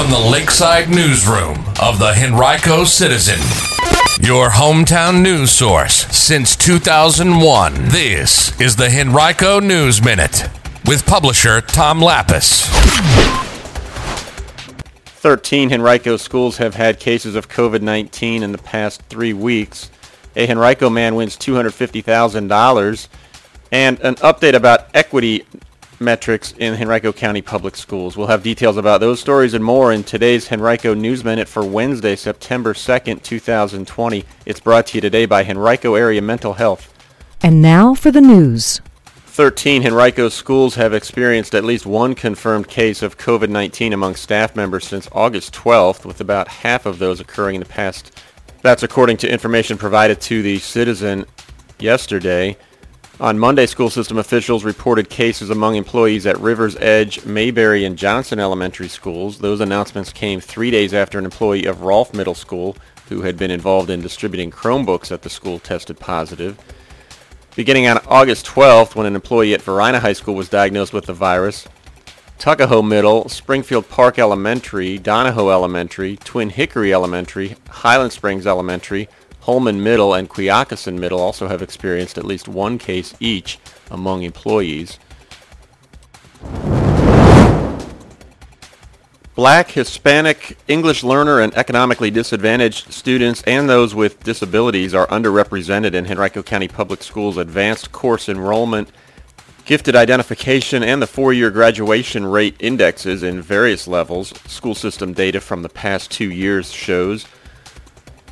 from the Lakeside Newsroom of the Henrico Citizen, your hometown news source since 2001. This is the Henrico News Minute with publisher Tom Lappas. 13 Henrico schools have had cases of COVID-19 in the past three weeks. A Henrico man wins $250,000. And an update about equity metrics in Henrico County Public Schools. We'll have details about those stories and more in today's Henrico News Minute for Wednesday, September 2nd, 2020. It's brought to you today by Henrico Area Mental Health. And now for the news. 13 Henrico schools have experienced at least one confirmed case of COVID-19 among staff members since August 12th, with about half of those occurring in the past. That's according to information provided to the Citizen yesterday. On Monday, school system officials reported cases among employees at Rivers Edge, Mayberry, and Johnson elementary schools. Those announcements came three days after an employee of Rolfe Middle School, who had been involved in distributing Chromebooks at the school, tested positive. Beginning on August 12th, when an employee at Varina High School was diagnosed with the virus, Tuckahoe Middle, Springfield Park Elementary, Donahoe Elementary, Twin Hickory Elementary, Highland Springs Elementary, Holman Middle and Quioccasin Middle also have experienced at least one case each among employees. Black, Hispanic, English learner, and economically disadvantaged students and those with disabilities are underrepresented in Henrico County Public Schools advanced course enrollment, gifted identification, and the four-year graduation rate indexes in various levels. School system data from the past two years shows.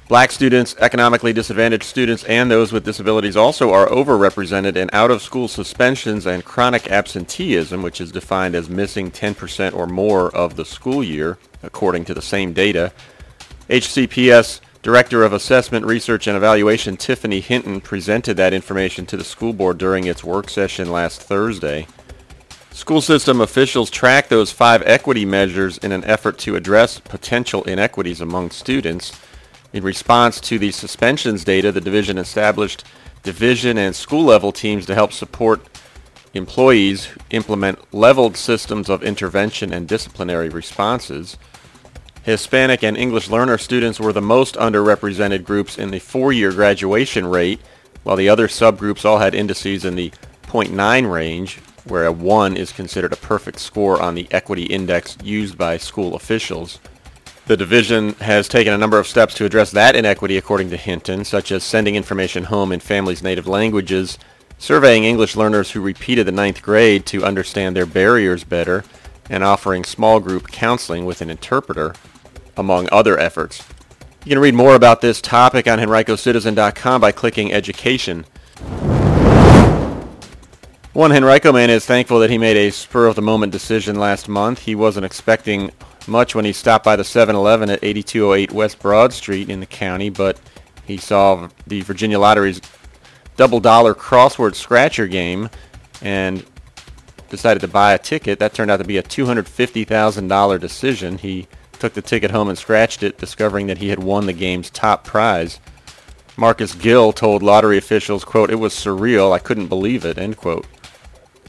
Black students, economically disadvantaged students, and those with disabilities also are overrepresented in out-of-school suspensions and chronic absenteeism, which is defined as missing 10% or more of the school year, according to the same data. HCPS Director of Assessment, Research, and Evaluation Tiffany Hinton presented that information to the school board during its work session last Thursday. School system officials track those five equity measures in an effort to address potential inequities among students. In response to the suspensions data, the division established division and school level teams to help support employees implement leveled systems of intervention and disciplinary responses. Hispanic and English learner students were the most underrepresented groups in the four-year graduation rate, while the other subgroups all had indices in the 0.9 range, where a 1 is considered a perfect score on the equity index used by school officials. The division has taken a number of steps to address that inequity, according to Hinton, such as sending information home in families' native languages, surveying English learners who repeated the ninth grade to understand their barriers better, and offering small group counseling with an interpreter, among other efforts. You can read more about this topic on henricocitizen.com by clicking Education. One Henrico man is thankful that he made a spur-of-the-moment decision last month. He wasn't expecting much when he stopped by the 7-Eleven at 8208 West Broad Street in the county, but he saw the Virginia Lottery's double dollar crossword scratcher game and decided to buy a ticket. That turned out to be a $250,000 decision. He took the ticket home and scratched it, discovering that he had won the game's top prize. Marcus Gill told lottery officials, quote, it was surreal. I couldn't believe it, end quote.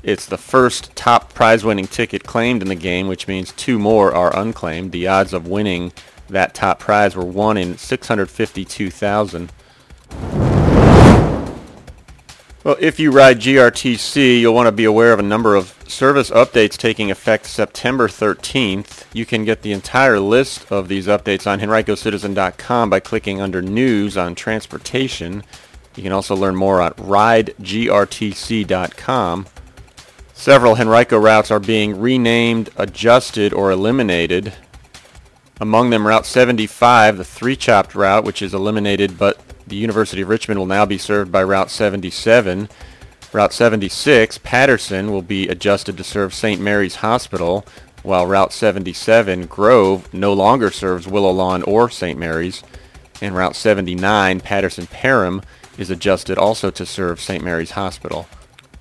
It's the first top prize-winning ticket claimed in the game, which means two more are unclaimed. The odds of winning that top prize were 1 in 652,000. Well, if you ride GRTC, you'll want to be aware of a number of service updates taking effect September 13th. You can get the entire list of these updates on henricocitizen.com by clicking under News on Transportation. You can also learn more at ridegrtc.com. Several Henrico routes are being renamed, adjusted, or eliminated. Among them, Route 75, the Three-Chopt route, which is eliminated, but the University of Richmond will now be served by Route 77. Route 76, Patterson, will be adjusted to serve St. Mary's Hospital, while Route 77, Grove, no longer serves Willow Lawn or St. Mary's. And Route 79, Patterson-Parham, is adjusted also to serve St. Mary's Hospital.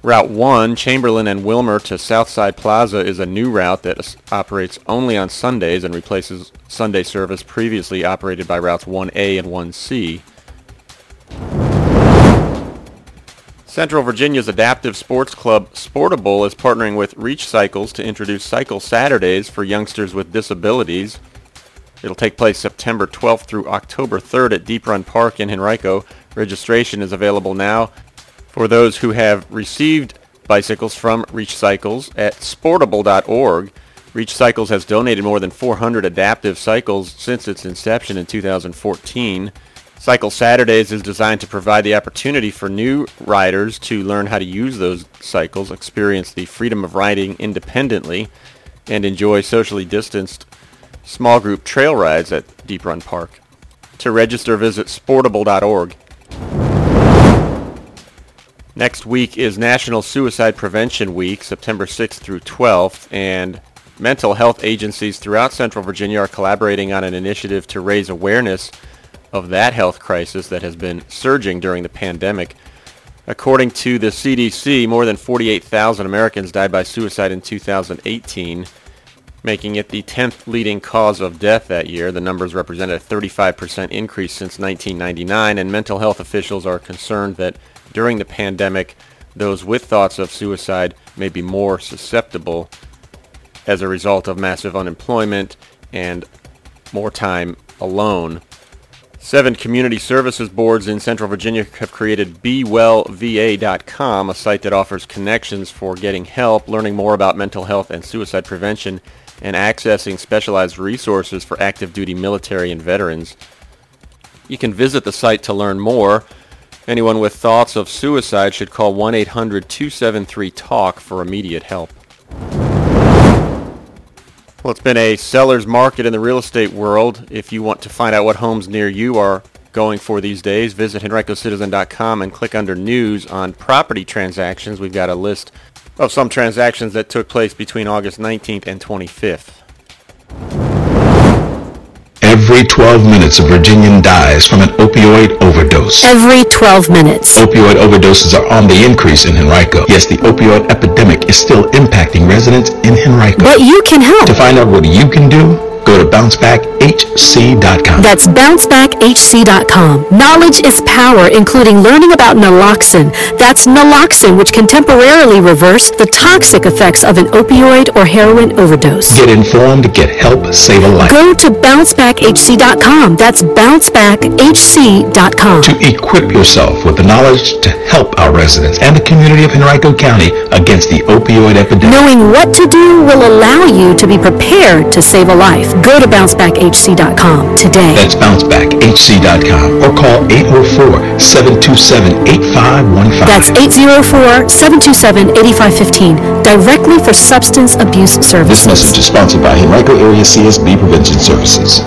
Route 1, Chamberlayne and Wilmer to Southside Plaza is a new route that operates only on Sundays and replaces Sunday service previously operated by routes 1A and 1C. Central Virginia's adaptive sports club Sportable is partnering with Reach Cycles to introduce Cycle Saturdays for youngsters with disabilities. It'll take place September 12th through October 3rd at Deep Run Park in Henrico. Registration is available now for those who have received bicycles from Reach Cycles at sportable.org. Reach Cycles has donated more than 400 adaptive cycles since its inception in 2014. Cycle Saturdays is designed to provide the opportunity for new riders to learn how to use those cycles, experience the freedom of riding independently, and enjoy socially distanced small group trail rides at Deep Run Park. To register, visit sportable.org. Next week is National Suicide Prevention Week, September 6th through 12th, and mental health agencies throughout Central Virginia are collaborating on an initiative to raise awareness of that health crisis that has been surging during the pandemic. According to the CDC, more than 48,000 Americans died by suicide in 2018, making it the 10th leading cause of death that year. The numbers represent a 35% increase since 1999, and mental health officials are concerned that during the pandemic, those with thoughts of suicide may be more susceptible as a result of massive unemployment and more time alone. Seven community services boards in Central Virginia have created BeWellVA.com, a site that offers connections for getting help, learning more about mental health and suicide prevention, and accessing specialized resources for active duty military and veterans. You can visit the site to learn more. Anyone with thoughts of suicide should call 1-800-273-TALK for immediate help. Well, it's been a seller's market in the real estate world. If you want to find out what homes near you are going for these days, visit henricocitizen.com and click under news on property transactions. We've got a list of some transactions that took place between August 19th and 25th. Every 12 minutes, a Virginian dies from an opioid overdose. Every 12 minutes. Opioid overdoses are on the increase in Henrico. Yes, the opioid epidemic is still impacting residents in Henrico. But you can help. To find out what you can do, go to bouncebackhc.com. That's bouncebackhc.com. Knowledge is power, including learning about naloxone. That's naloxone, which can temporarily reverse the toxic effects of an opioid or heroin overdose. Get informed, get help, save a life. Go to bouncebackhc.com. That's bouncebackhc.com. To equip yourself with the knowledge to help our residents and the community of Henrico County against the opioid epidemic. Knowing what to do will allow you to be prepared to save a life. Go to bouncebackhc.com today. That's bouncebackhc.com or call 804-727-8515. That's 804-727-8515, directly for substance abuse services. This message is sponsored by Henrico Area CSB Prevention Services.